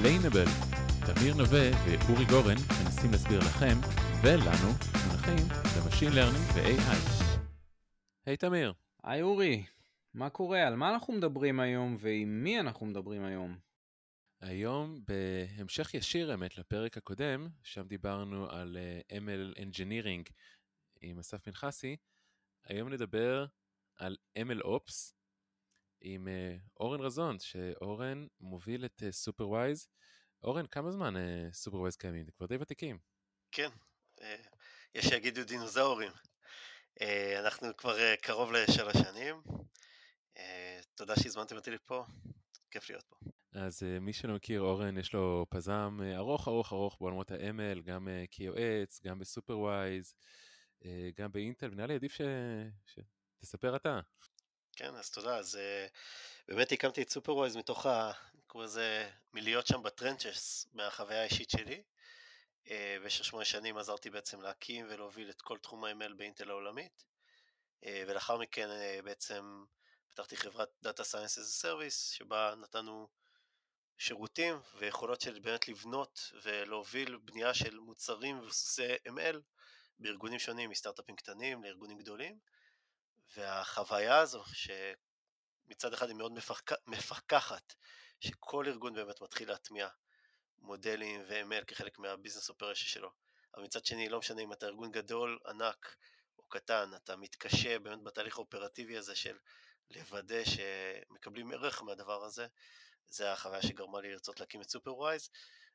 Explainable. תמיר נווה ואורי גורן מנסים להסביר לכם ולנו מונחים במשין לרנינג ו-AI. היי תמיר. היי אורי, מה קורה? על מה אנחנו מדברים היום ועם מי אנחנו מדברים היום? היום בהמשך ישיר באמת לפרק הקודם, שם דיברנו על uh, ML Engineering עם אסף מנחסי, היום נדבר על ML Ops עם uh, אורן רזון, שאורן מוביל את סופרוויז. Uh, אורן, כמה זמן סופרוויז uh, קיימים? זה כבר די ותיקים. כן, יש שיגידו דינוזאורים. אנחנו כבר קרוב לשלוש שנים. תודה שהזמנתם אותי לפה, כיף להיות פה. אז מי שלא מכיר, אורן יש לו פזם ארוך ארוך ארוך בעולמות ה-ML, גם כיועץ, גם בסופרוויז, uh, גם באינטל, ונראה לי עדיף ש... שתספר אתה. כן, אז תודה. אז uh, באמת הקמתי את סופרוויז מתוך ה... קרא לזה מלהיות שם ב-trenches, מהחוויה האישית שלי. Uh, במשך שמונה שנים עזרתי בעצם להקים ולהוביל את כל תחום ה-ML באינטל העולמית. Uh, ולאחר מכן uh, בעצם פתחתי חברת Data Science as a Service, שבה נתנו שירותים ויכולות של באמת לבנות ולהוביל בנייה של מוצרים מבוססי ML בארגונים שונים, מסטארט-אפים קטנים לארגונים גדולים. והחוויה הזו, שמצד אחד היא מאוד מפכח, מפכחת, שכל ארגון באמת מתחיל להטמיע מודלים ו-ML כחלק מה-business operation שלו, אבל מצד שני לא משנה אם אתה ארגון גדול, ענק או קטן, אתה מתקשה באמת בתהליך האופרטיבי הזה של לוודא שמקבלים ערך מהדבר הזה, זה החוויה שגרמה לי לרצות להקים את סופרוויז,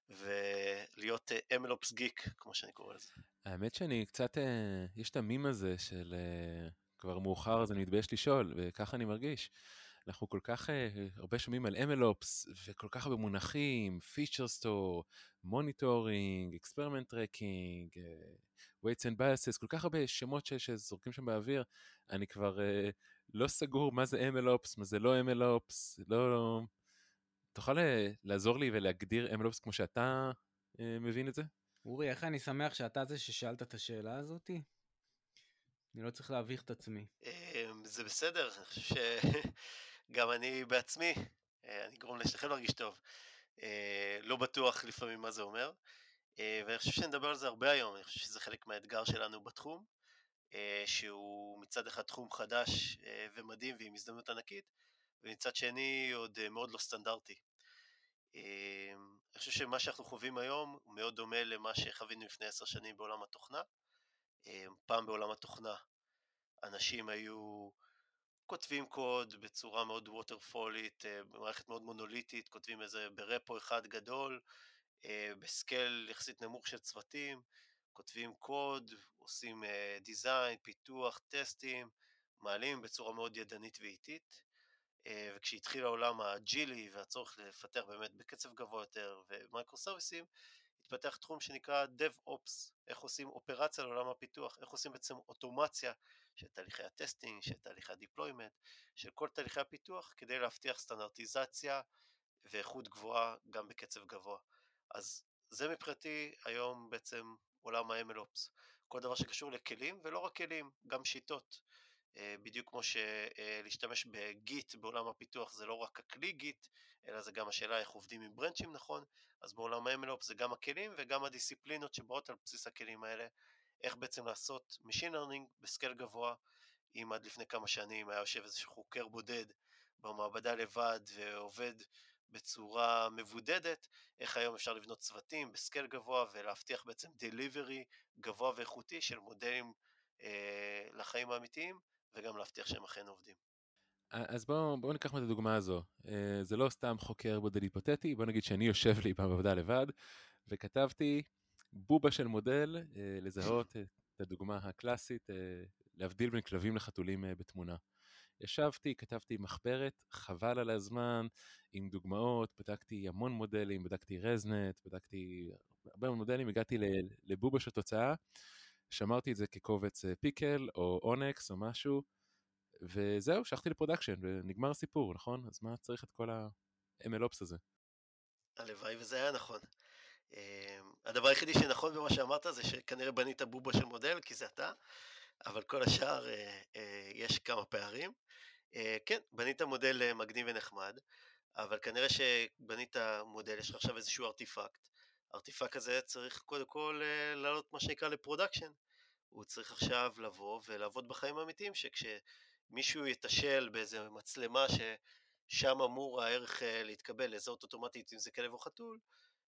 ולהיות MLOps גיק, כמו שאני קורא לזה. האמת שאני קצת, אה, יש את המים הזה של אה, כבר מאוחר אז אני מתבייש לשאול, וככה אני מרגיש. אנחנו כל כך uh, הרבה שומעים על MLOps, וכל כך הרבה מונחים, Feature Store, Monitoring, Experiment Tracking, uh, Weights and Biases, כל כך הרבה שמות ש- שזורקים שם באוויר, אני כבר uh, לא סגור מה זה MLOps, מה זה לא MLOps, לא... לא... תוכל לעזור לי ולהגדיר MLOps כמו שאתה uh, מבין את זה? אורי, איך אני שמח שאתה זה ששאלת את השאלה הזאתי? אני לא צריך להביך את עצמי. אמ, זה בסדר, אני חושב שגם אני בעצמי, אה, אני אגרום לשניכם להרגיש טוב. אה, לא בטוח לפעמים מה זה אומר, אה, ואני חושב שנדבר על זה הרבה היום, אני חושב שזה חלק מהאתגר שלנו בתחום, שהוא מצד אחד תחום חדש ומדהים ועם הזדמנות ענקית, ומצד שני עוד מאוד לא סטנדרטי. אני חושב שמה שאנחנו חווים היום הוא מאוד דומה למה שחווינו לפני עשר שנים בעולם התוכנה. פעם בעולם התוכנה אנשים היו כותבים קוד בצורה מאוד ווטרפולית, אה, במערכת מאוד מונוליטית, כותבים איזה ברפו אחד גדול, אה, בסקייל יחסית נמוך של צוותים, כותבים קוד, עושים design, פיתוח, טסטים, מעלים בצורה מאוד ידנית ואיטית. אה, וכשהתחיל העולם האג'ילי והצורך לפתח באמת בקצב גבוה יותר ו-micro סרוויסים, התפתח תחום שנקרא DevOps, איך עושים אופרציה לעולם הפיתוח, איך עושים בעצם אוטומציה של תהליכי ה-testing, של תהליכי ה-deployment, של כל תהליכי הפיתוח כדי להבטיח סטנדרטיזציה ואיכות גבוהה גם בקצב גבוה. אז זה מבחינתי היום בעצם עולם ה-MLOps, כל דבר שקשור לכלים ולא רק כלים, גם שיטות. אה, בדיוק כמו שלהשתמש בגיט בעולם הפיתוח זה לא רק הכלי גיט, אלא זה גם השאלה איך עובדים עם ברנצ'ים נכון, אז בעולם ה-MLOps זה גם הכלים וגם הדיסציפלינות שבאות על בסיס הכלים האלה, איך בעצם לעשות Machine Learning בסקייל גבוה, אם עד לפני כמה שנים היה יושב איזשהו חוקר בודד במעבדה לבד ועובד בצורה מבודדת, איך היום אפשר לבנות צוותים בסקייל גבוה ולהבטיח בעצם דליברי גבוה ואיכותי של מודלים אה, לחיים האמיתיים. וגם להבטיח שהם אכן עובדים. אז בואו בוא ניקח את הדוגמה הזו. אה, זה לא סתם חוקר בודד היפותטי, בוא נגיד שאני יושב לי בעבודה לבד, וכתבתי בובה של מודל אה, לזהות את הדוגמה הקלאסית, אה, להבדיל בין כלבים לחתולים בתמונה. ישבתי, כתבתי מחברת, חבל על הזמן, עם דוגמאות, בדקתי המון מודלים, בדקתי ResNet, בדקתי הרבה מאוד מודלים, הגעתי לבובה של תוצאה. שמרתי את זה כקובץ אה, pickle או ONNX או משהו, וזהו, שלחתי ל-production ונגמר הסיפור, נכון? אז מה צריך את כל ה-MLOps הזה? הלוואי וזה היה נכון. אמ, הדבר היחידי שנכון במה שאמרת זה שכנראה בנית בובה של מודל, כי זה אתה, אבל כל השאר אה, אה, יש כמה פערים. כן, בנית מודל מגניב ונחמד, אבל כנראה שבנית מודל, יש לך עכשיו איזשהו artifact. ה-artifact הזה צריך קודם כל אה, לעלות מה שנקרא ל-production. הוא צריך עכשיו לבוא ולעבוד בחיים האמיתיים, שכשמישהו יתשאל באיזה מצלמה ששם אמור הערך אה, להתקבל, לזהות אוטומטית אם זה כלב או חתול,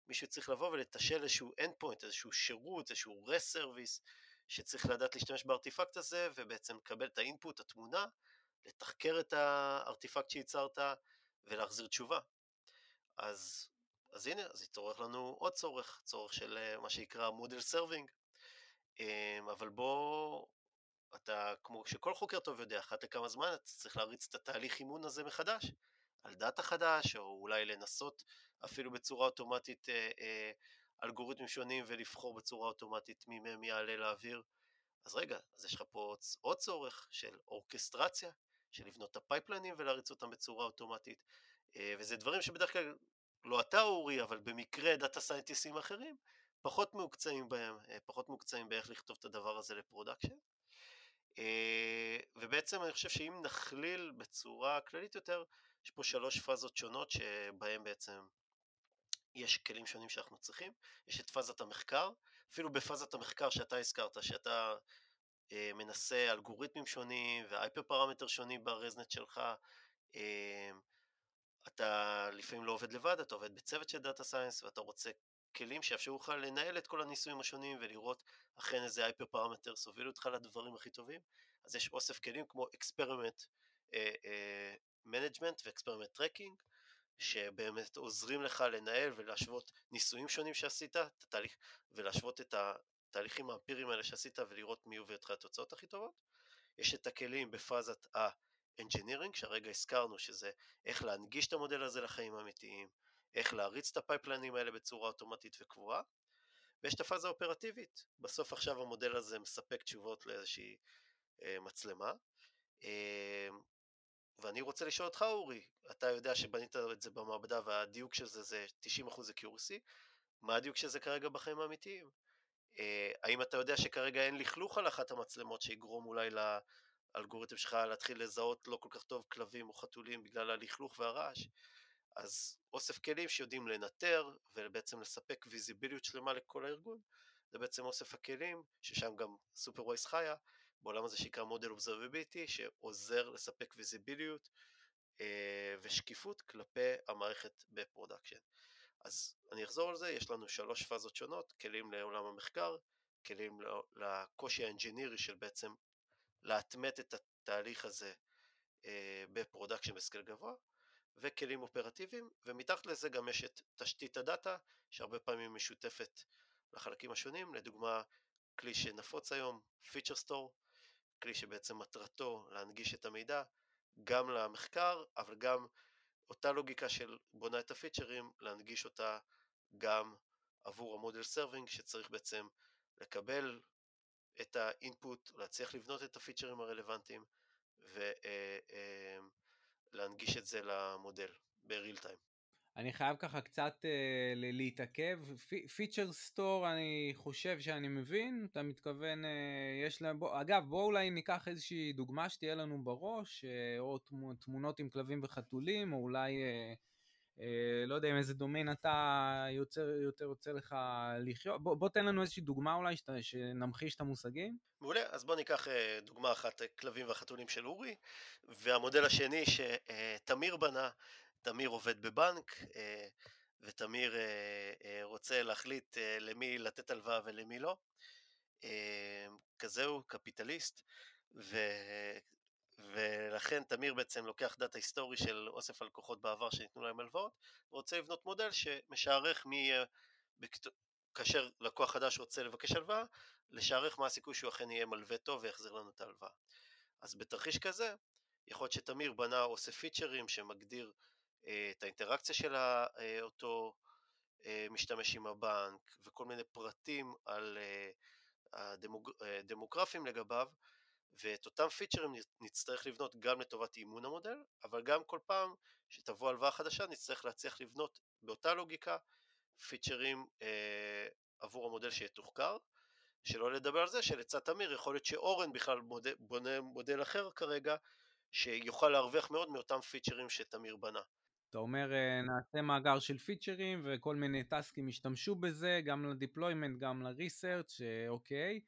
מישהו צריך לבוא ולתשאל איזשהו endpoint, איזשהו שירות, איזשהו REST service, שצריך לדעת להשתמש ב artifact הזה, ובעצם לקבל את ה input, התמונה, לתחקר את ה artifact שייצרת ולהחזיר תשובה. אז, אז הנה, אז התעורר לנו עוד צורך, צורך של אה, מה שנקרא model serving. אמ, אבל בוא, אתה, כמו שכל חוקר טוב יודע, אחת לכמה זמן אתה צריך להריץ את התהליך אימון הזה מחדש, על דאטה חדש, או אולי לנסות אפילו בצורה אוטומטית אה, אה, אלגוריתמים שונים ולבחור בצורה אוטומטית מי מהם יעלה לאוויר. אז רגע, אז יש לך פה עוד צורך של אורקסטרציה, של לבנות את הפייפליינים ולהריץ אותם בצורה אוטומטית, וזה דברים שבדרך כלל לא אתה אורי, אבל במקרה דאטה סיינטיסטים אחרים, פחות מקצועיים בהם, אה, פחות מקצועיים באיך לכתוב את הדבר הזה ל production. אה, ובעצם אני חושב שאם נכליל בצורה כללית יותר, יש פה שלוש פאזות שונות שבהן בעצם יש כלים שונים שאנחנו צריכים. יש את פאזת המחקר, אפילו בפאזת המחקר שאתה הזכרת, שאתה אה, מנסה אלגוריתמים שונים ו hyper parameter שונים ב ResNet שלך, אתה לפעמים לא עובד לבד, אתה עובד בצוות של data science ואתה רוצה כלים שיאפשרו לך לנהל את כל הניסויים השונים ולראות אכן איזה hyper parameter הובילו אותך לדברים הכי טובים. אז יש אוסף כלים כמו experiment management ו experiment tracking, שבאמת עוזרים לך לנהל ולהשוות ניסויים שונים שעשית, את התהליך, ולהשוות את התהליכים האמפיריים האלה שעשית ולראות מי יוביל אותך לתוצאות הכי טובות. יש את הכלים בפאזת ה engineering, שהרגע הזכרנו שזה איך להנגיש את המודל הזה לחיים האמיתיים, איך להריץ את הפייפליינים האלה בצורה אוטומטית וקבועה, ויש את הפאזה האופרטיבית, בסוף עכשיו המודל הזה מספק תשובות לאיזושהי אה, מצלמה, אה, ואני רוצה לשאול אותך אורי, אתה יודע שבנית את זה במעבדה והדיוק של זה זה 90% accuracy, מה הדיוק של זה כרגע בחיים האמיתיים? אה, האם אתה יודע שכרגע אין לכלוך על אחת המצלמות שיגרום אולי לאלגוריתם שלך להתחיל לזהות לא כל כך טוב כלבים או חתולים בגלל הלכלוך והרעש? אז אוסף כלים שיודעים לנטר ובעצם לספק ויזיביליות שלמה לכל הארגון, זה בעצם אוסף הכלים, ששם גם Superwise חיה, בעולם הזה שנקרא model observability, שעוזר לספק ויזיביליות אה, ושקיפות כלפי המערכת ב production. אז אני אחזור על זה, יש לנו שלוש פאזות שונות, כלים לעולם המחקר, כלים לקושי האנג'ינירי של בעצם לאטמט את התהליך הזה אה, ב production ב scale גבוה, וכלים אופרטיביים, ומתחת לזה גם יש את תשתית הדאטה, שהרבה פעמים משותפת לחלקים השונים, לדוגמה כלי שנפוץ היום, Feature Store, כלי שבעצם מטרתו להנגיש את המידע גם למחקר, אבל גם אותה לוגיקה של בונה את הפיצ'רים, להנגיש אותה גם עבור ה model serving, שצריך בעצם לקבל את ה input, להצליח לבנות את הפיצ'רים הרלוונטיים, ו... אה, אה, את זה למודל ב-real time. אני חייב ככה קצת uh, להתעכב. פיצ'ר סטור אני חושב שאני מבין, אתה מתכוון, uh, יש להם, בוא, אגב בואו אולי ניקח איזושהי דוגמה שתהיה לנו בראש, uh, או תמונות עם כלבים וחתולים, או אולי, uh, לא יודע עם איזה דומיין אתה יוצר, יותר יוצא לך לחיות, בוא, בוא תן לנו איזושהי דוגמה אולי שת, שנמחיש את המושגים. מעולה, אז בוא ניקח uh, דוגמה אחת, כלבים וחתולים של אורי, והמודל השני שתמיר בנה, תמיר עובד בבנק, אה, ותמיר אה, אה, רוצה להחליט למי לתת הלוואה ולמי לא. כזה הוא קפיטליסט. ולכן תמיר בעצם לוקח דאטה היסטורי של אוסף הלקוחות בעבר שניתנו להם הלוואות, ורוצה לבנות מודל שמשערך מי יהיה, כאשר לקוח חדש רוצה לבקש הלוואה, לשערך מה הסיכוי שהוא אכן יהיה מלווה טוב ויחזיר לנו את ההלוואה. אז בתרחיש כזה, יכול להיות שתמיר בנה אוסף פיצ'רים שמגדיר אה, את האינטראקציה של אה, אותו אה, משתמש עם הבנק וכל מיני פרטים על הדמוגרפים לגביו ואת אותם פיצ'רים נצטרך לבנות גם לטובת אימון המודל אבל גם כל פעם שתבוא הלוואה חדשה נצטרך להצליח לבנות באותה לוגיקה פיצ'רים אה, עבור המודל שיתוחקר שלא לדבר על זה שלצד תמיר יכול להיות שאורן בכלל מודל, בונה מודל אחר כרגע שיוכל להרוויח מאוד מאותם פיצ'רים שתמיר בנה אתה אומר אה, נעשה מאגר של פיצ'רים וכל מיני טסקים ישתמשו בזה, גם ל deployment, גם ל research, אוקיי.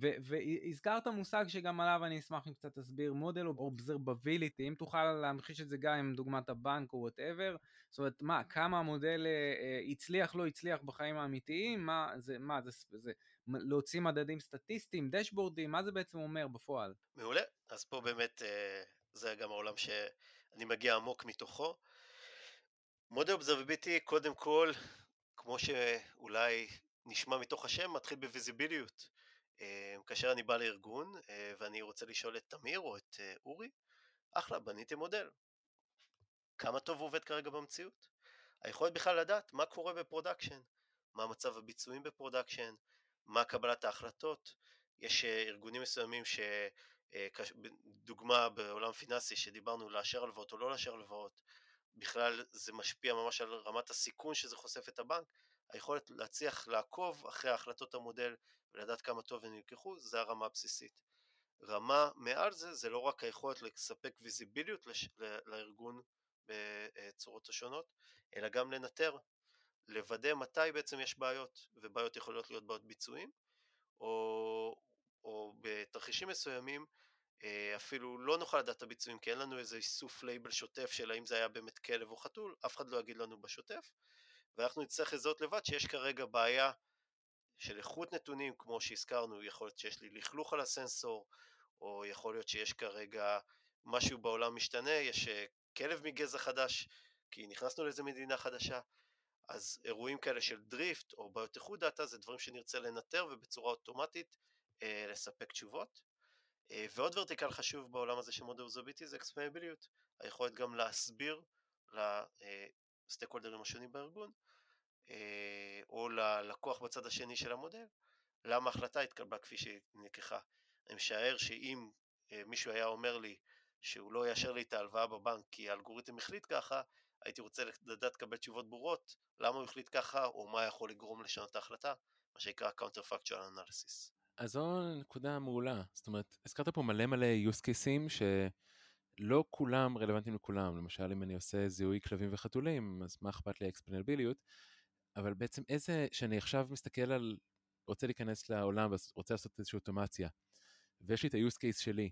והזכרת מושג שגם עליו אני אשמח אם קצת תסביר, model observability, אם תוכל להמחיש את זה גם עם דוגמת הבנק או whatever, זאת אומרת, מה, כמה המודל אה, הצליח, לא הצליח בחיים האמיתיים, מה זה, מה זה, זה להוציא מדדים סטטיסטיים, דשבורדים, מה זה בעצם אומר בפועל? מעולה, אז פה באמת זה גם העולם שאני מגיע עמוק מתוכו. מודל אובזרביביליטי קודם כל, כמו שאולי נשמע מתוך השם, מתחיל בוויזיביליות. אה, כאשר אני בא לארגון אה, ואני רוצה לשאול את תמיר או את אה, אורי, אחלה, בניתי מודל. כמה טוב הוא עובד כרגע במציאות? היכולת בכלל לדעת מה קורה ב production, מה מצב הביצועים ב production, מה קבלת ההחלטות. יש ארגונים מסוימים שדוגמה בעולם פיננסי שדיברנו לאשר הלוואות או לא לאשר הלוואות, בכלל זה משפיע ממש על רמת הסיכון שזה חושף את הבנק, היכולת להצליח לעקוב אחרי החלטות המודל ולדעת כמה טוב הם נלקחו, זה הרמה הבסיסית. רמה מעל זה, זה לא רק היכולת לספק ויזיביליות לש... לארגון בצורות השונות, אלא גם לנטר, לוודא מתי בעצם יש בעיות, ובעיות יכולות להיות בעיות ביצועים, או, או בתרחישים מסוימים אה, אפילו לא נוכל לדעת את הביצועים כי אין לנו איזה איסוף לייבל שוטף של האם זה היה באמת כלב או חתול, אף אחד לא יגיד לנו בשוטף ואנחנו נצטרך לזהות לבד שיש כרגע בעיה של איכות נתונים כמו שהזכרנו, יכול להיות שיש לי לכלוך על הסנסור או יכול להיות שיש כרגע משהו בעולם משתנה, יש אה, כלב מגזע חדש כי נכנסנו לאיזה מדינה חדשה אז אירועים כאלה של drift או בעיות איכות דאטה זה דברים שנרצה לנטר ובצורה אוטומטית אה, לספק תשובות. אה, ועוד vertical חשוב בעולם הזה של model observability זה אקספלנביליות, היכולת גם להסביר לסטייק הולדרים השונים בארגון אה, או ללקוח בצד השני של המודל למה ההחלטה התקבלה כפי שהיא נלקחה. אני משער שאם אה, מישהו היה אומר לי שהוא לא יאשר לי את ההלוואה בבנק כי האלגוריתם החליט ככה, הייתי רוצה לדעת לקבל תשובות ברורות למה הוא החליט ככה או מה יכול לגרום לשנות ההחלטה, מה שנקרא counterfactual analysis. אז זו נקודה מעולה. זאת אומרת, הזכרת פה מלא מלא use cases שלא כולם רלוונטיים לכולם. למשל, אם אני עושה זיהוי כלבים וחתולים, אז מה אכפת לי האקספלנביליות? אבל בעצם איזה, שאני עכשיו מסתכל על, רוצה להיכנס לעולם ורוצה לעשות איזושהי אוטומציה, ויש לי את ה-use case שלי,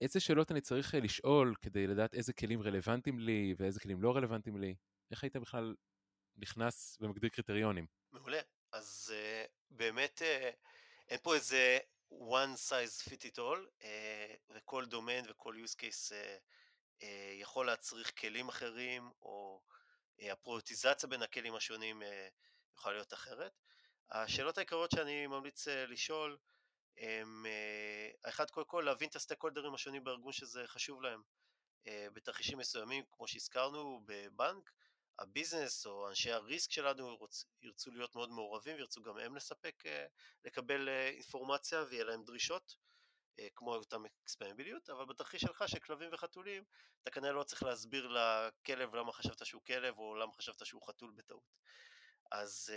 איזה שאלות אני צריך לשאול כדי לדעת איזה כלים רלוונטיים לי ואיזה כלים לא רלוונטיים לי? איך היית בכלל נכנס ומגדיר קריטריונים? מעולה. אז uh, באמת uh, אין פה איזה one size fit it all, uh, וכל דומיין וכל use case uh, uh, יכול להצריך כלים אחרים, או הפרוטיזציה בין הכלים השונים יכולה להיות אחרת. השאלות העיקריות שאני ממליץ לשאול הם, האחד קודם כל להבין את הסטייק הולדרים השונים בארגון שזה חשוב להם. בתרחישים מסוימים, כמו שהזכרנו, בבנק, הביזנס או אנשי הריסק שלנו רוצ, ירצו להיות מאוד מעורבים וירצו גם הם לספק, אה, לקבל אה, אינפורמציה ויהיה להם דרישות אה, כמו אותם אקספנביליות, אבל בתרחיש שלך של כלבים וחתולים אתה כנראה לא צריך להסביר לכלב למה חשבת שהוא כלב או למה חשבת שהוא חתול בטעות. אז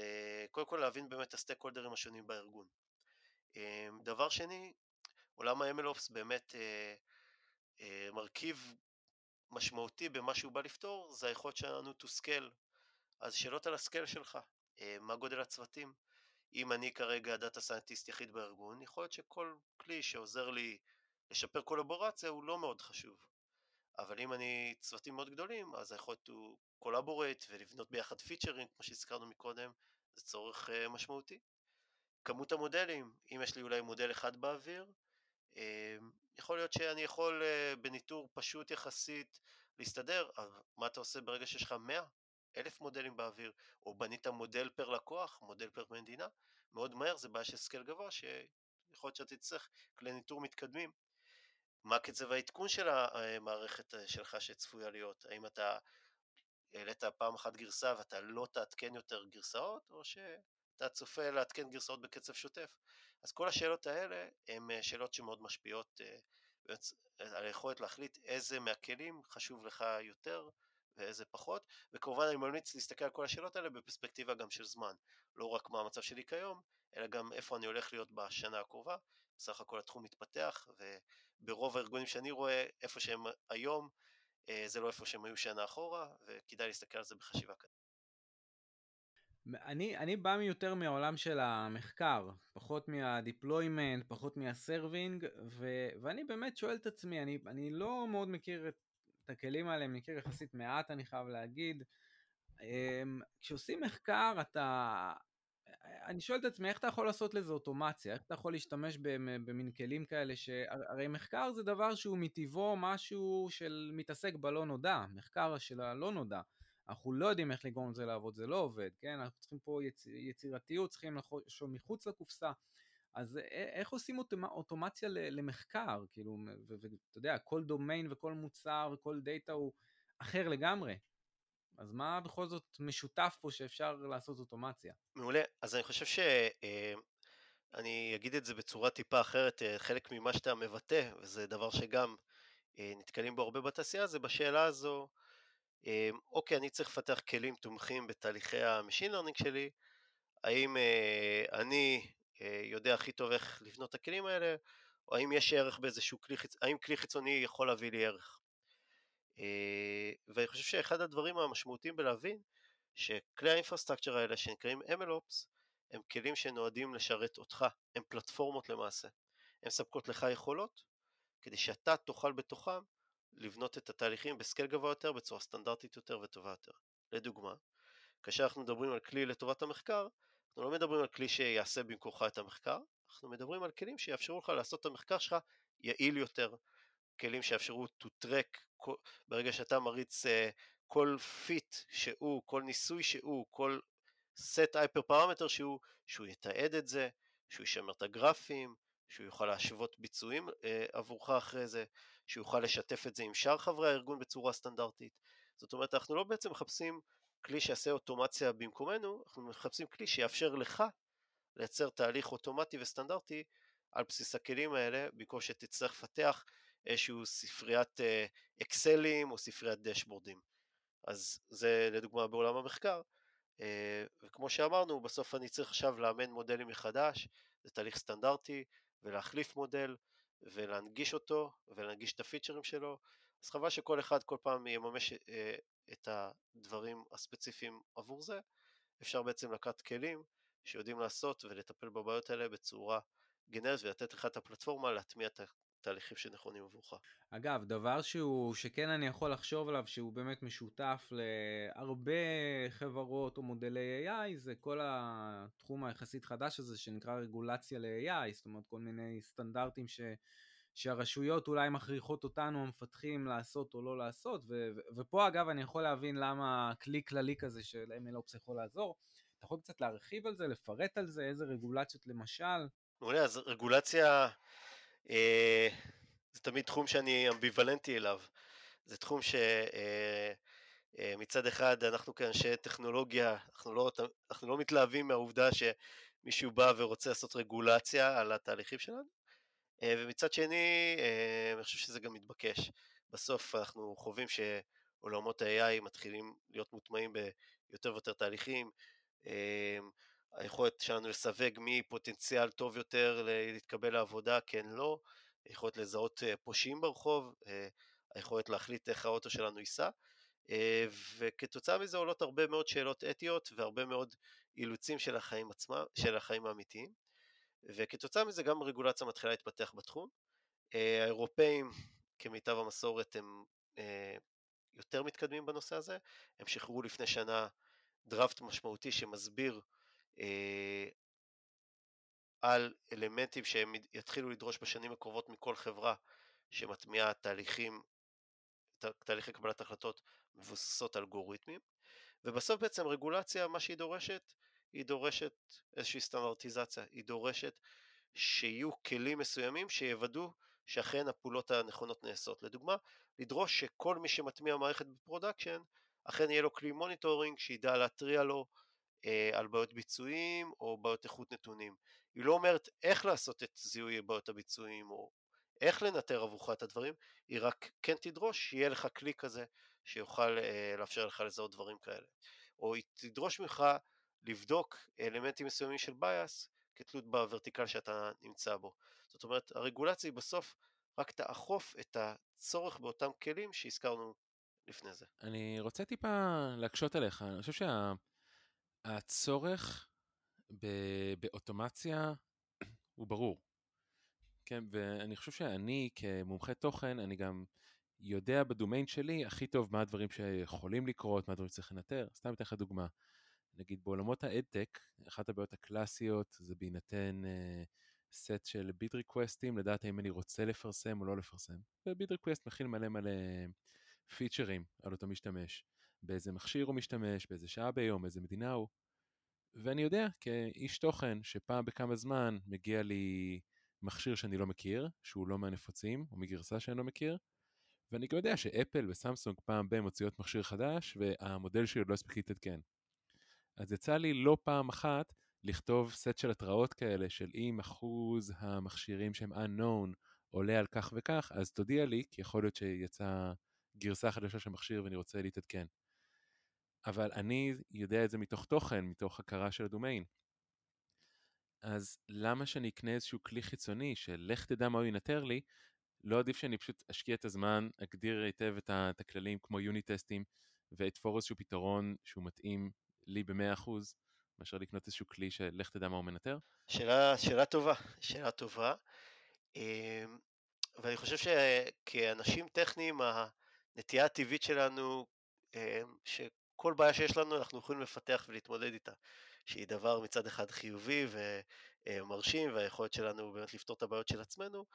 קודם כל להבין באמת את הסטייק הולדרים השונים בארגון. דבר שני, עולם ה-MLOps באמת מרכיב משמעותי במה שהוא בא לפתור זה היכולת שלנו to scale. אז שאלות על ה scale שלך, אה, מה גודל הצוותים? אם אני כרגע data scientist יחיד בארגון, יכול להיות שכל כלי שעוזר לי לשפר קולבורציה הוא לא מאוד חשוב. אבל אם אני צוותים מאוד גדולים, אז היכולת ל collaborate ולבנות ביחד פיצ'רים, כמו שהזכרנו מקודם, זה צורך אה, משמעותי. כמות המודלים, אם יש לי אולי מודל אחד באוויר, אמ, יכול להיות שאני יכול אה, בניטור פשוט יחסית להסתדר, אבל מה אתה עושה ברגע שיש לך 100 אלף מודלים באוויר, או בנית מודל פר לקוח, מודל פר מדינה, מאוד מהר זה בעיה של scale גבוה, שיכול להיות שאתה תצטרך כלי ניטור מתקדמים. מה קצב העדכון של המערכת אה, שלך שצפויה להיות? האם אתה העלית פעם אחת גרסה ואתה לא תעדכן יותר גרסאות, או ש... אתה צופה לעדכן גרסאות בקצב שוטף. אז כל השאלות האלה הן אה, שאלות שמאוד משפיעות אה, על היכולת להחליט איזה מהכלים חשוב לך יותר ואיזה פחות, וכמובן אני ממליץ להסתכל על כל השאלות האלה בפרספקטיבה גם של זמן, לא רק מה המצב שלי כיום, אלא גם איפה אני הולך להיות בשנה הקרובה, בסך הכל התחום מתפתח, וברוב הארגונים שאני רואה, איפה שהם היום, זה לא איפה שהם היו שנה אחורה, וכדאי להסתכל על זה בחשיבה כזאת. אני, אני בא יותר מהעולם של המחקר, פחות מהדיפלוימנט, פחות מהסרווינג, ו, ואני באמת שואל את עצמי, אני, אני לא מאוד מכיר את, את הכלים האלה, מכיר יחסית מעט, אני חייב להגיד. אמ, כשעושים מחקר, אתה... אני שואל את עצמי, איך אתה יכול לעשות לזה אוטומציה? איך אתה יכול להשתמש במין כלים כאלה שהרי מחקר זה דבר שהוא מטבעו משהו של מתעסק בלא נודע, מחקר של הלא נודע. אנחנו לא יודעים איך לגרום לזה לעבוד, זה לא עובד, כן? אנחנו צריכים פה יצ... יצירתיות, צריכים לחשוב מחוץ לקופסה. אז איך עושים אוטומציה למחקר? כאילו, ואתה יודע, כל דומיין וכל מוצר וכל דאטה הוא אחר לגמרי. אז מה בכל זאת משותף פה שאפשר לעשות אוטומציה? מעולה. אז אני חושב ש... אה, אני אגיד את זה בצורה טיפה אחרת, אה, חלק ממה שאתה מבטא, וזה דבר שגם אה, נתקלים בו הרבה בתעשייה, זה בשאלה הזו, אוקיי, אני צריך לפתח כלים תומכים בתהליכי ה machine learning שלי, האם אה, אני אה, יודע הכי טוב איך לבנות את הכלים האלה, או האם יש ערך באיזשהו כלי, האם כלי חיצוני יכול להביא לי ערך. אה, ואני חושב שאחד הדברים המשמעותיים בלהבין, שכלי האינפרסטרקצ'ר האלה שנקראים MLOps, הם כלים שנועדים לשרת אותך, הם פלטפורמות למעשה. הן מספקות לך יכולות, כדי שאתה תוכל בתוכם לבנות את התהליכים בסקייל גבוה יותר, בצורה סטנדרטית יותר וטובה יותר. לדוגמה, כאשר אנחנו מדברים על כלי לטובת המחקר, אנחנו לא מדברים על כלי שיעשה במקומך את המחקר, אנחנו מדברים על כלים שיאפשרו לך לעשות את המחקר שלך יעיל יותר, כלים שיאפשרו to track, ברגע שאתה מריץ uh, כל פיט שהוא, כל ניסוי שהוא, כל set hyper parameter שהוא, שהוא יתעד את זה, שהוא ישמר את הגרפים, שהוא יוכל להשוות ביצועים uh, עבורך אחרי זה, שהוא יוכל לשתף את זה עם שאר חברי הארגון בצורה סטנדרטית. זאת אומרת, אנחנו לא בעצם מחפשים כלי שיעשה אוטומציה במקומנו, אנחנו מחפשים כלי שיאפשר לך לייצר תהליך אוטומטי וסטנדרטי על בסיס הכלים האלה, במקום שתצטרך לפתח איזשהו ספריית אקסלים או ספריית דשבורדים. אז זה לדוגמה בעולם המחקר, וכמו שאמרנו, בסוף אני צריך עכשיו לאמן מודלים מחדש, זה תהליך סטנדרטי, ולהחליף מודל, ולהנגיש אותו, ולהנגיש את הפיצ'רים שלו, אז חבל שכל אחד כל פעם יממש אה, את הדברים הספציפיים עבור זה, אפשר בעצם לקחת כלים שיודעים לעשות ולטפל בבעיות האלה בצורה גנרית ולתת לך את הפלטפורמה להטמיע את התהליכים שנכונים עבורך. אגב, דבר שהוא, שכן אני יכול לחשוב עליו שהוא באמת משותף להרבה חברות או מודלי AI, זה כל התחום היחסית חדש הזה שנקרא רגולציה ל-AI, זאת אומרת כל מיני סטנדרטים ש... שהרשויות אולי מכריחות אותנו המפתחים לעשות או לא לעשות, ו- ופה אגב אני יכול להבין למה כלי כללי כזה של MLOps יכול לעזור. אתה יכול קצת להרחיב על זה, לפרט על זה, איזה רגולציות למשל? מעולה, אז רגולציה זה תמיד תחום שאני אמביוולנטי אליו. זה תחום שמצד אה, אה, אחד אנחנו כאנשי טכנולוגיה, אנחנו לא, אנחנו לא מתלהבים מהעובדה שמישהו בא ורוצה לעשות רגולציה על התהליכים שלנו, אה, ומצד שני, אה, אני חושב שזה גם מתבקש. בסוף אנחנו חווים שעולמות ה-AI מתחילים להיות מוטמעים ביותר ויותר תהליכים. אה, היכולת שלנו לסווג מי פוטנציאל טוב יותר להתקבל לעבודה, כן, לא. היכולת לזהות פושעים ברחוב, היכולת להחליט איך האוטו שלנו ייסע. וכתוצאה מזה עולות הרבה מאוד שאלות אתיות והרבה מאוד אילוצים של החיים עצמם, של החיים האמיתיים. וכתוצאה מזה גם רגולציה מתחילה להתפתח בתחום. אה, האירופאים כמיטב המסורת הם אה, יותר מתקדמים בנושא הזה, הם שחררו לפני שנה דראפט משמעותי שמסביר אה, על אלמנטים שהם יתחילו לדרוש בשנים הקרובות מכל חברה שמטמיעה תהליכים, תהליכי קבלת החלטות מבוססות אלגוריתמים, ובסוף בעצם רגולציה, מה שהיא דורשת, היא דורשת איזושהי סטנדרטיזציה, היא דורשת שיהיו כלים מסוימים שיוודאו שאכן הפעולות הנכונות נעשות. לדוגמה, לדרוש שכל מי שמטמיע מערכת ב production, אכן יהיה לו כלי monitoring שידע להתריע לו אה, על בעיות ביצועים או בעיות איכות נתונים. היא לא אומרת איך לעשות את זיהוי בעיות הביצועים או איך לנטר עבורך את הדברים, היא רק כן תדרוש שיהיה לך כלי כזה שיוכל אה, לאפשר לך לזהות דברים כאלה. או היא תדרוש ממך לבדוק אלמנטים מסוימים של bias כתלות בוורטיקל שאתה נמצא בו. זאת אומרת, הרגולציה היא בסוף רק תאכוף את הצורך באותם כלים שהזכרנו לפני זה. אני רוצה טיפה להקשות עליך, אני חושב שהצורך באוטומציה הוא ברור. כן, ואני חושב שאני כמומחה תוכן, אני גם יודע בדומיין שלי הכי טוב מה הדברים שיכולים לקרות, מה הדברים שצריך לנטר. סתם אתן לך דוגמה. נגיד בעולמות ה adtech, אחת הבעיות הקלאסיות זה בהינתן uh, סט של bid request ים, לדעת האם אני רוצה לפרסם או לא לפרסם. ו bid request מכיל מלא מלא פיצ'רים על אותו משתמש. באיזה מכשיר הוא משתמש, באיזה שעה ביום, באיזה מדינה הוא. ואני יודע כאיש תוכן שפעם בכמה זמן מגיע לי מכשיר שאני לא מכיר, שהוא לא מהנפוצים, או מגרסה שאני לא מכיר, ואני גם יודע שאפל וסמסונג פעם ב- מוציאות מכשיר חדש, והמודל שלי עוד לא הספיק להתעדכן. אז יצא לי לא פעם אחת לכתוב סט של התראות כאלה של אם אחוז המכשירים שהם unknown עולה על כך וכך, אז תודיע לי, כי יכול להיות שיצאה גרסה חדשה של מכשיר ואני רוצה להתעדכן. אבל אני יודע את זה מתוך תוכן, מתוך הכרה של הדומיין. אז למה שאני אקנה איזשהו כלי חיצוני של לך תדע מה הוא ינטר לי, לא עדיף שאני פשוט אשקיע את הזמן, אגדיר היטב את הכללים כמו יוניט טסטים, ואתפור איזשהו פתרון שהוא מתאים לי ב-100%, מאשר לקנות איזשהו כלי של לך תדע מה הוא מנטר? שאלה, שאלה טובה, שאלה טובה. אמ, ואני חושב שכאנשים טכניים, הנטייה הטבעית שלנו, שכל בעיה שיש לנו אנחנו יכולים לפתח ולהתמודד איתה, שהיא דבר מצד אחד חיובי ומרשים, והיכולת שלנו באמת לפתור את הבעיות של עצמנו,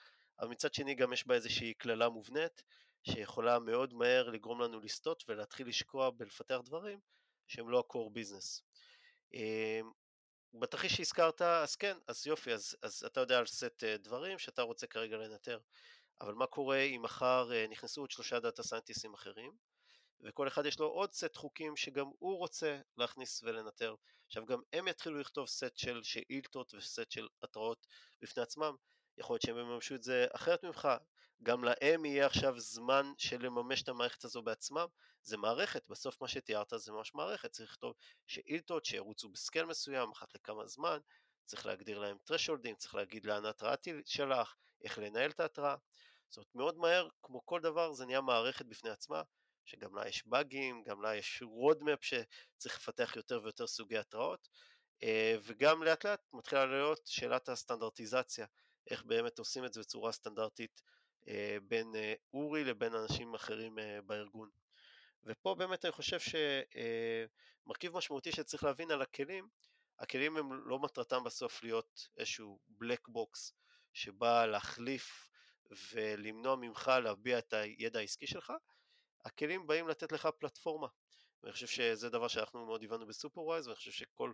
אבל מצד שני גם יש בה איזושהי קללה מובנית, שיכולה מאוד מהר לגרום לנו לסטות ולהתחיל לשקוע בלפתח דברים שהם לא ה-core business. אמ, בתרחיש שהזכרת, אז כן, אז יופי, אז, אז אתה יודע על סט אה, דברים שאתה רוצה כרגע לנטר, אבל מה קורה אם מחר אה, נכנסו עוד שלושה דאטה סיינטיסטים אחרים, וכל אחד יש לו עוד סט חוקים שגם הוא רוצה להכניס ולנטר. עכשיו גם הם יתחילו לכתוב סט של שאילתות וסט של התראות בפני עצמם, יכול להיות שהם יממשו את זה אחרת ממך, גם להם יהיה עכשיו זמן של לממש את המערכת הזו בעצמם, זה מערכת, בסוף מה שתיארת זה ממש מערכת, צריך לכתוב שאילתות שירוצו בסקל מסוים, אחת לכמה זמן, צריך להגדיר להם thresholding, צריך להגיד לאן ההתראה תשלח, איך לנהל את ההתראה, זאת אומרת מאוד מהר, כמו כל דבר, זה נהיה מערכת בפני עצמה, שגם לה יש באגים, גם לה יש roadmap שצריך לפתח יותר ויותר סוגי התראות, אה, וגם לאט לאט מתחילה להיות שאלת הסטנדרטיזציה, איך באמת עושים את זה בצורה סטנדרטית אה, בין אה, אורי לבין אנשים אחרים בארגון. ופה באמת אני חושב שמרכיב משמעותי שצריך להבין על הכלים, הכלים הם לא מטרתם בסוף להיות איזשהו black box שבא להחליף ולמנוע ממך להביע את הידע העסקי שלך, הכלים באים לתת לך פלטפורמה. ואני חושב שזה דבר שאנחנו מאוד הבנו ב Superwise, ואני חושב שכל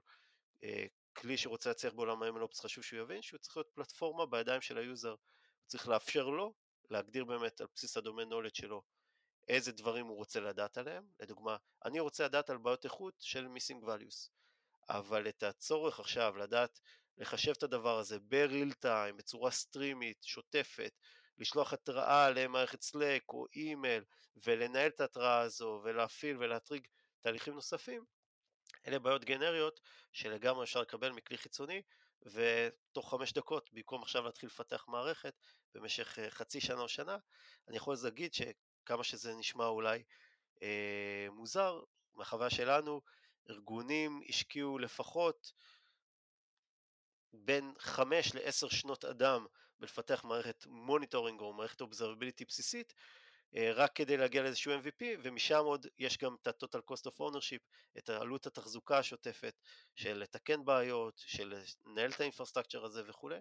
אה, כלי שרוצה להצליח בעולם ה-MLOps חשוב שהוא יבין שהוא צריך להיות פלטפורמה בידיים של ה user, הוא צריך לאפשר לו להגדיר באמת על בסיס ה domain knowledge שלו איזה דברים הוא רוצה לדעת עליהם, לדוגמה, אני רוצה לדעת על בעיות איכות של missing values, אבל את הצורך עכשיו לדעת לחשב את הדבר הזה ב-real time, בצורה סטרימית, שוטפת, לשלוח התראה למערכת Slack או אימייל ולנהל את ההתראה הזו ולהפעיל ולהטריג תהליכים נוספים, אלה בעיות גנריות שלגמרי אפשר לקבל מכלי חיצוני ותוך חמש דקות במקום עכשיו להתחיל לפתח מערכת במשך אה, חצי שנה או שנה, אני יכול להגיד שכמה שזה נשמע אולי אה, מוזר, מהחוויה שלנו ארגונים השקיעו לפחות בין חמש לעשר שנות אדם בלפתח מערכת monitoring או מערכת observability בסיסית אה, רק כדי להגיע לאיזשהו MVP ומשם עוד יש גם את ה-total cost of ownership, את עלות התחזוקה השוטפת של לתקן בעיות, של לנהל את ה infrastructure הזה וכולי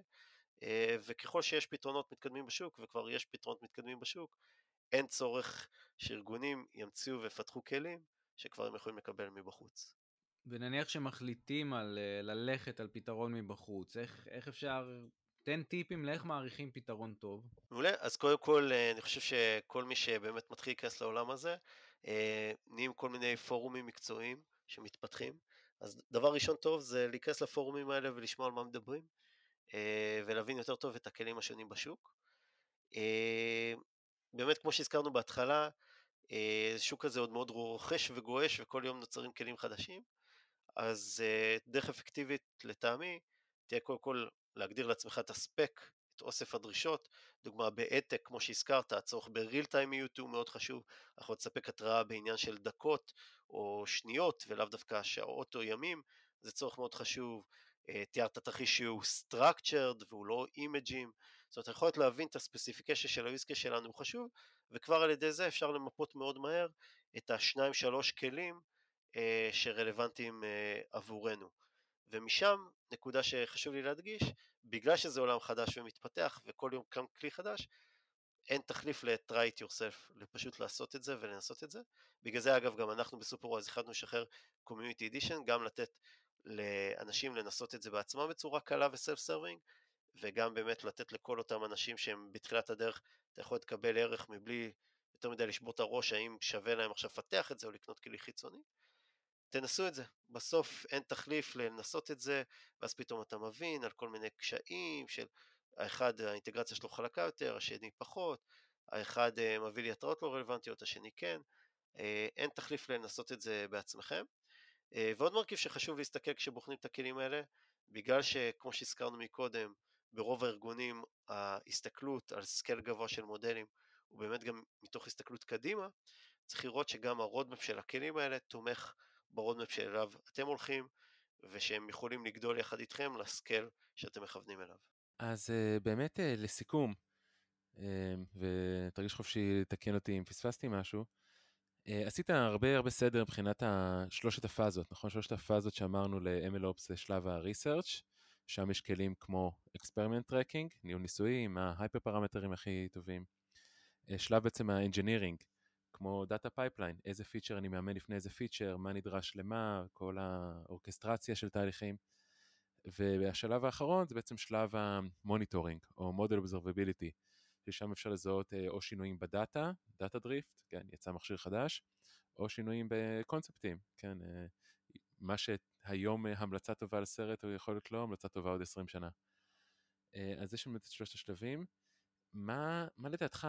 אה, וככל שיש פתרונות מתקדמים בשוק וכבר יש פתרונות מתקדמים בשוק אין צורך שארגונים ימציאו ויפתחו כלים שכבר הם יכולים לקבל מבחוץ. ונניח שמחליטים על אה, ללכת על פתרון מבחוץ, איך, איך אפשר תן טיפים לאיך מעריכים פתרון טוב. מעולה, אז קודם כל אה, אני חושב שכל מי שבאמת מתחיל להיכנס לעולם הזה, אה, נהיים כל מיני פורומים מקצועיים שמתפתחים. אז דבר ראשון טוב זה להיכנס לפורומים האלה ולשמוע על מה מדברים, אה, ולהבין יותר טוב את הכלים השונים בשוק. באמת כמו שהזכרנו בהתחלה, השוק הזה עוד מאוד רוכש וגועש וכל יום נוצרים כלים חדשים, אז דרך אפקטיבית לטעמי תהיה קודם כל להגדיר לעצמך את הספק, את אוסף הדרישות, דוגמה בהעתק, כמו שהזכרת, הצורך בריל טיימיות הוא מאוד חשוב, אנחנו נספק התראה בעניין של דקות או שניות ולאו דווקא שעות או ימים, זה צורך מאוד חשוב, אה, תיארת תרחיש שהוא structured והוא לא אימג'ים, זאת אומרת היכולת להבין את הספציפיקציה של ה-use שלנו הוא חשוב, וכבר על ידי זה אפשר למפות מאוד מהר את השניים שלוש כלים אה, שרלוונטיים אה, עבורנו. ומשם, נקודה שחשוב לי להדגיש, בגלל שזה עולם חדש ומתפתח וכל יום קם כלי חדש, אין תחליף ל-try it yourself, לפשוט לעשות את זה ולנסות את זה. בגלל זה אגב גם אנחנו ב Superwise החלטנו לשחרר community edition, גם לתת לאנשים לנסות את זה בעצמם בצורה קלה ו self serving, וגם באמת לתת לכל אותם אנשים שהם בתחילת הדרך, אתה יכול לקבל ערך מבלי יותר מדי לשבור את הראש האם שווה להם עכשיו לפתח את זה או לקנות כלי חיצוני. תנסו את זה, בסוף אין תחליף לנסות את זה, ואז פתאום אתה מבין על כל מיני קשיים של האחד האינטגרציה שלו חלקה יותר, השני פחות, האחד אה, מביא לי התראות לא רלוונטיות, השני כן, אה, אין תחליף לנסות את זה בעצמכם. אה, ועוד מרכיב שחשוב להסתכל כשבוחנים את הכלים האלה, בגלל שכמו שהזכרנו מקודם, ברוב הארגונים ההסתכלות על scale גבוה של מודלים הוא באמת גם מתוך הסתכלות קדימה, צריך לראות שגם ה roadmap של הכלים האלה תומך ב roadmap שאליו אתם הולכים, ושהם יכולים לגדול יחד איתכם ל scale שאתם מכוונים אליו. אז uh, באמת uh, לסיכום, uh, ותרגיש חופשי לתקן אותי אם פספסתי משהו, uh, עשית הרבה הרבה סדר מבחינת שלושת הפאזות, נכון? שלושת הפאזות שאמרנו ל-MLOps זה שלב ה-research, שם יש כלים כמו experiment tracking, ניהול ניסויים, ה hyper פרמטרים הכי טובים. שלב בעצם ה-engineering, כמו data pipeline, איזה פיצ'ר אני מאמן לפני איזה פיצ'ר, מה נדרש למה, כל האורכסטרציה של תהליכים. והשלב האחרון זה בעצם שלב ה monitoring או model observability, ששם אפשר לזהות אה, או שינויים בדאטה, דאטה דריפט, כן, יצא מכשיר חדש, או שינויים בקונספטים, כן, אה, מה שהיום אה, המלצה טובה לסרט הוא יכול להיות לא המלצה טובה עוד 20 שנה. אז יש לנו את שלושת השלבים. מה, מה לדעתך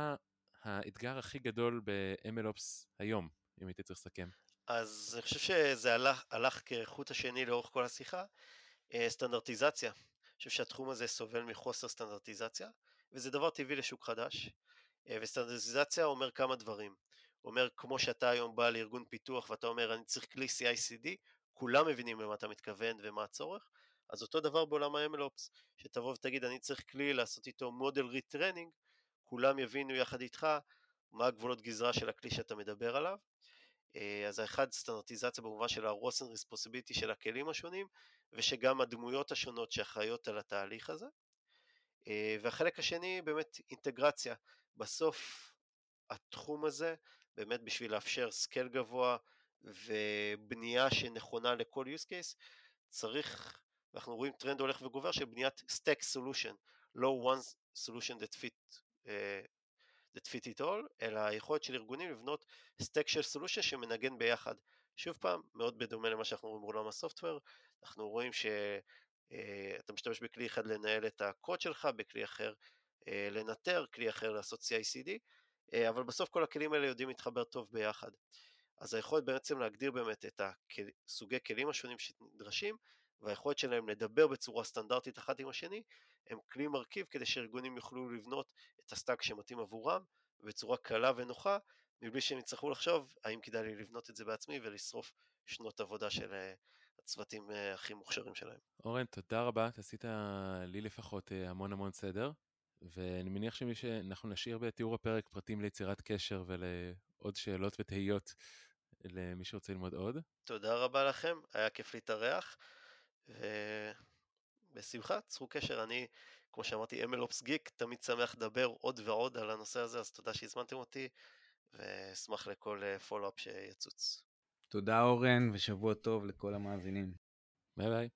האתגר הכי גדול ב-MLOps היום, אם הייתי צריך לסכם? אז אני חושב שזה הלך, הלך כחוט השני לאורך כל השיחה. אה, סטנדרטיזציה. אני חושב שהתחום הזה סובל מחוסר סטנדרטיזציה, וזה דבר טבעי לשוק חדש. אה, וסטנדרטיזציה אומר כמה דברים. אומר, כמו שאתה היום בא לארגון פיתוח ואתה אומר, אני צריך כלי CICD, כולם מבינים למה אתה מתכוון ומה הצורך. אז אותו דבר בעולם ה-MLOps, שתבוא ותגיד, אני צריך כלי לעשות איתו model retraining, כולם יבינו יחד איתך מה הגבולות גזרה של הכלי שאתה מדבר עליו. אה, אז האחד סטנדרטיזציה במובן של ה- Roles and Responsibility של הכלים השונים, ושגם הדמויות השונות שאחראיות על התהליך הזה. אה, והחלק השני באמת אינטגרציה. בסוף התחום הזה, באמת בשביל לאפשר scale גבוה ובנייה שנכונה לכל use case, צריך, אנחנו רואים טרנד הולך וגובר של בניית stack solution, לא one solution that fit that fit it all, אלא היכולת של ארגונים לבנות stack של solution שמנגן ביחד. שוב פעם, מאוד בדומה למה שאנחנו רואים בעולם ה software, אנחנו רואים שאתה אה, משתמש בכלי אחד לנהל את הקוד שלך, בכלי אחר אה, לנטר, כלי אחר לעשות CICD, אה, אבל בסוף כל הכלים האלה יודעים להתחבר טוב ביחד. אז היכולת בעצם להגדיר באמת את הסוגי כלים השונים שנדרשים, והיכולת שלהם לדבר בצורה סטנדרטית אחת עם השני, הם כלי מרכיב כדי שארגונים יוכלו לבנות את ה stack שמתאים עבורם בצורה קלה ונוחה, מבלי שהם יצטרכו לחשוב האם כדאי לי לבנות את זה בעצמי ולשרוף שנות עבודה של אה, הצוותים אה, הכי מוכשרים שלהם. אורן, תודה רבה, עשית לי לפחות אה, המון המון סדר, ואני מניח שמי שאנחנו נשאיר בתיאור הפרק פרטים ליצירת קשר ולעוד שאלות ותהיות למי שרוצה ללמוד עוד. תודה רבה לכם, היה כיף להתארח. ובשמחה, צרו קשר, אני, כמו שאמרתי, MLOps גיק, תמיד שמח לדבר עוד ועוד על הנושא הזה, אז תודה שהזמנתם אותי, ואשמח לכל פולו-אפ אה, שיצוץ. תודה אורן, ושבוע טוב לכל המאזינים. ביי ביי.